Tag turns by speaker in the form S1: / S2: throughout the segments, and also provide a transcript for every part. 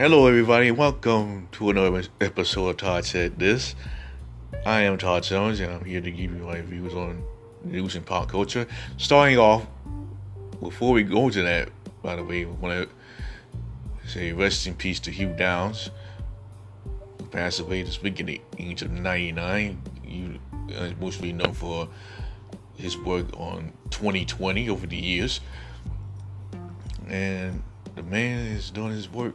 S1: Hello, everybody. Welcome to another episode of Todd Said This. I am Todd Jones, and I'm here to give you my views on news and pop culture. Starting off, before we go to that, by the way, I want to say rest in peace to Hugh Downs, who passed away this week at the age of 99. You uh, mostly known for his work on 2020 over the years. And the man is doing his work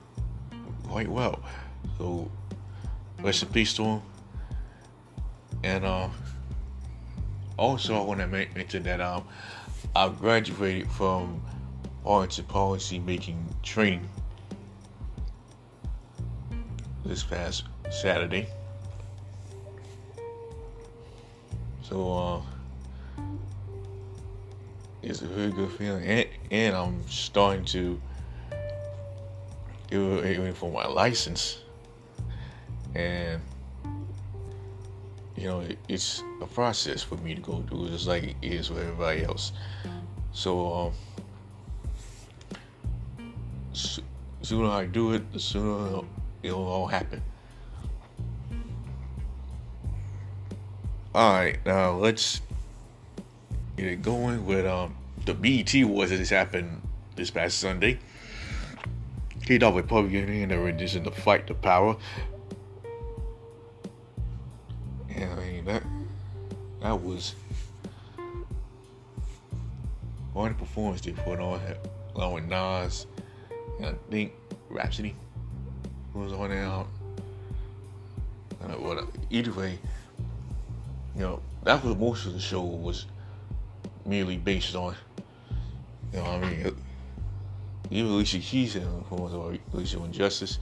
S1: quite well. So, rest in peace to him. And uh, also, I want to mention that um, I graduated from arts and policy making training this past Saturday. So, uh, it's a very good feeling, and, and I'm starting to get waiting for my license, and you know it, it's a process for me to go through, just like it is for everybody else. So, um, so, sooner I do it, the sooner it'll all happen. All right, now let's get it going with um the BET Awards that just happened this past Sunday. With Public Enemy their rendition to Fight the Power. And I mean that that was one performance they put on along with Nas and I think Rapsody was on there. Uh, well, either way, you know, that was most of the show was merely based on. You know, I mean, even Alicia Keys in performance of Alicia Injustice.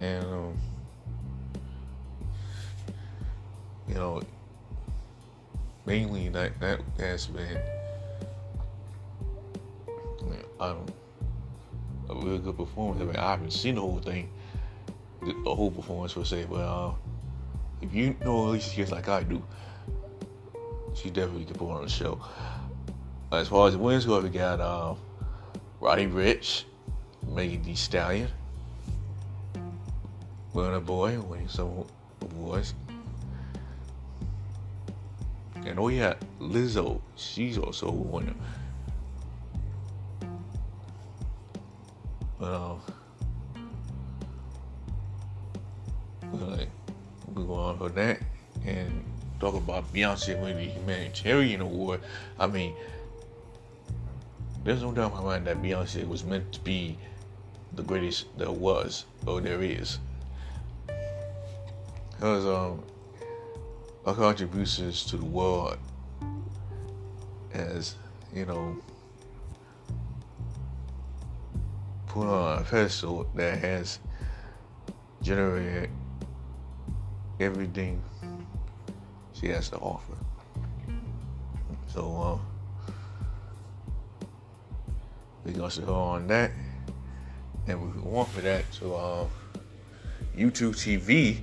S1: And um, you know, mainly that that has been um, a really good performance. I mean, I haven't seen the whole thing, the, the whole performance per se, but uh, if you know Alicia Keys like I do, she definitely can put on the show. As far as the winners go, we got uh, Roddy Ricch, Megan Thee Stallion, Burna Boy winning some awards. And oh yeah, Lizzo, she's also a winner. But uh, we're gonna move on for that and talk about Beyonce winning the humanitarian award. I mean, there's no doubt in my mind that Beyonce was meant to be the greatest there was or there is. Because um, her contributions to the world as, you know, put on a pedestal that has generated everything she has to offer. So, uh, we're gonna sit on that, and we want for that. So, uh, YouTube TV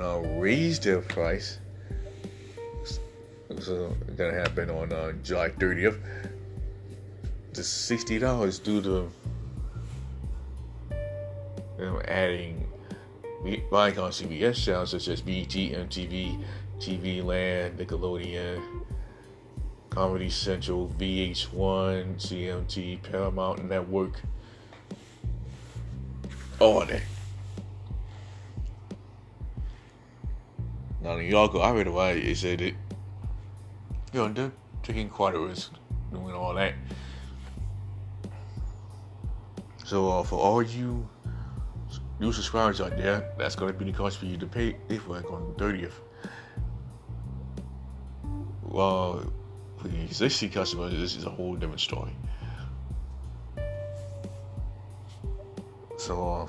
S1: uh, raise their price. So, gonna happen on uh, July 30th to sixty dollars due to know, adding Viacom CBS channels such as BET, MTV, TV Land, Nickelodeon, Comedy Central, VH1, CMT, Paramount Network, all that. Now, in York, I read it, it said it. you know, they're taking quite a risk doing all that. So, uh, for all you new subscribers out there, that's going to be the cost for you to pay for it on the 30th. Well, existing customers, this is a whole different story. So, uh,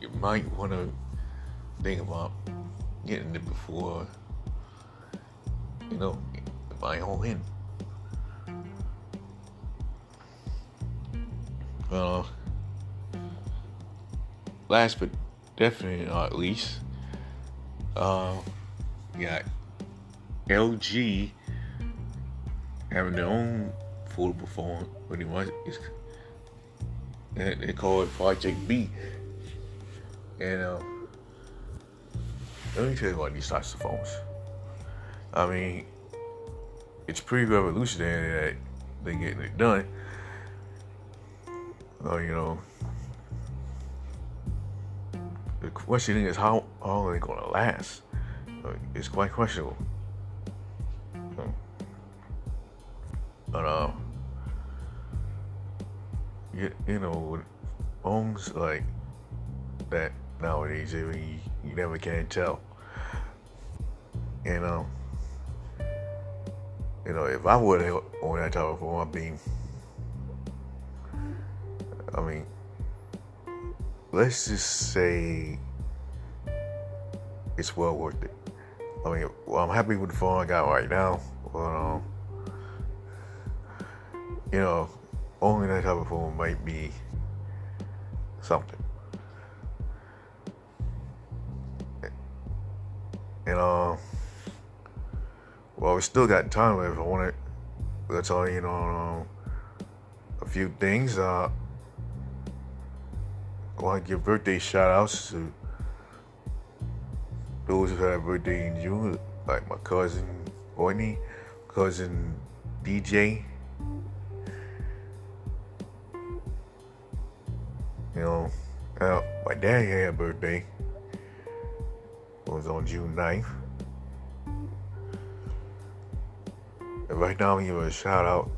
S1: you might want to think about getting it before, you know, buying all in. Uh, last but definitely not least, uh, got LG having their own affordable phone, pretty much. It's, they call it Project B. And uh, let me tell you about these types of phones. I mean, it's pretty revolutionary that they getting it done. Uh, you know, the question is how, how are they going to last? It's quite questionable. But uh, you, you know, phones like that nowadays, I mean, you, you never can tell. And um, you know, if I would have on that type of phone, I'd be. I mean, let's just say it's well worth it. I mean, well, I'm happy with the phone I got right now, but um, you know, only that type of phone might be something. And um, well, we still got time if I want to. Let's you know um, a few things. Uh, want to give birthday shout outs to those who had birthday in June, like my cousin Courtney, cousin DJ. You know, uh, my dad had a birthday. It was on June 9th. And right now, I'm give a shout out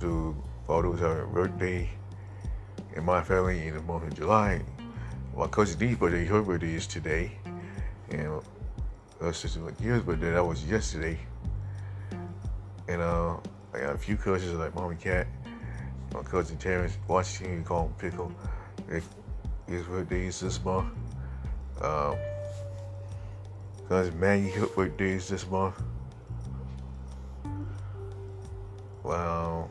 S1: to all those having a birthday in my family in the month of July. My cousin Dee's birthday, her birthday is today. And her sister McGill's birthday, that was yesterday. And uh, I got a few cousins like Mommy Cat, my cousin Terrence Washington, you call him Pickle. His birthday is this month. Um, cousin Maggie, birthday is this month. Wow.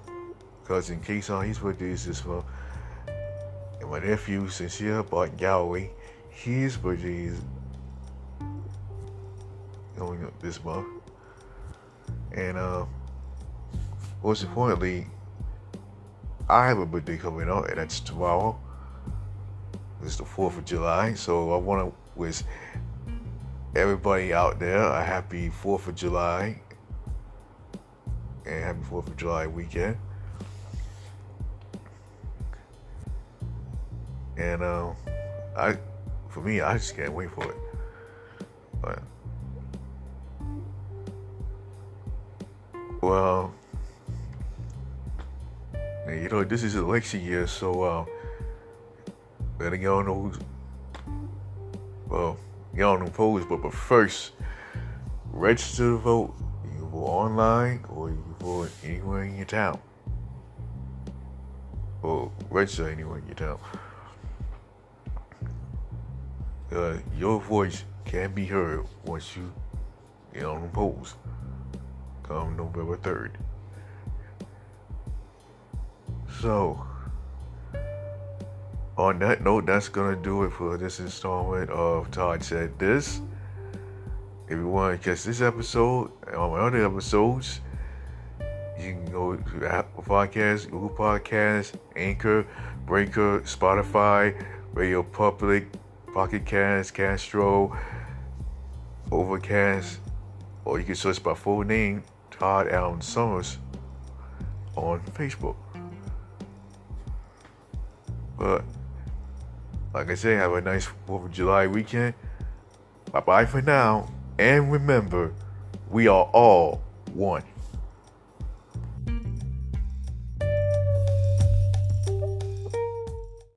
S1: Cousin Kason, his birthday is this month. My nephew, since Sincere Bart Galloway, his birthday is going up this month. And uh, most importantly, I have a birthday coming up, and that's tomorrow. It's the 4th of July, so I want to wish everybody out there a happy 4th of July and happy 4th of July weekend. And uh, I, for me, I just can't wait for it. But, well, you know, this is election year, so uh, letting y'all know, well, y'all know polls, but, but first, register to vote. You vote online or you vote anywhere in your town. Or register anywhere in your town. Uh, your voice can be heard once you get on the polls come November 3rd. So, on that note, that's gonna do it for this installment of Todd Said This. If you want to catch this episode and all my other episodes, you can go to Apple Podcasts, Google Podcasts, Anchor, Breaker, Spotify, Radio Public, Pocket Cast, Castro, Overcast, or you can search by full name, Todd Allen Summers, on Facebook. But like I say, have a nice 4th of July weekend. Bye bye for now. And remember, we are all one.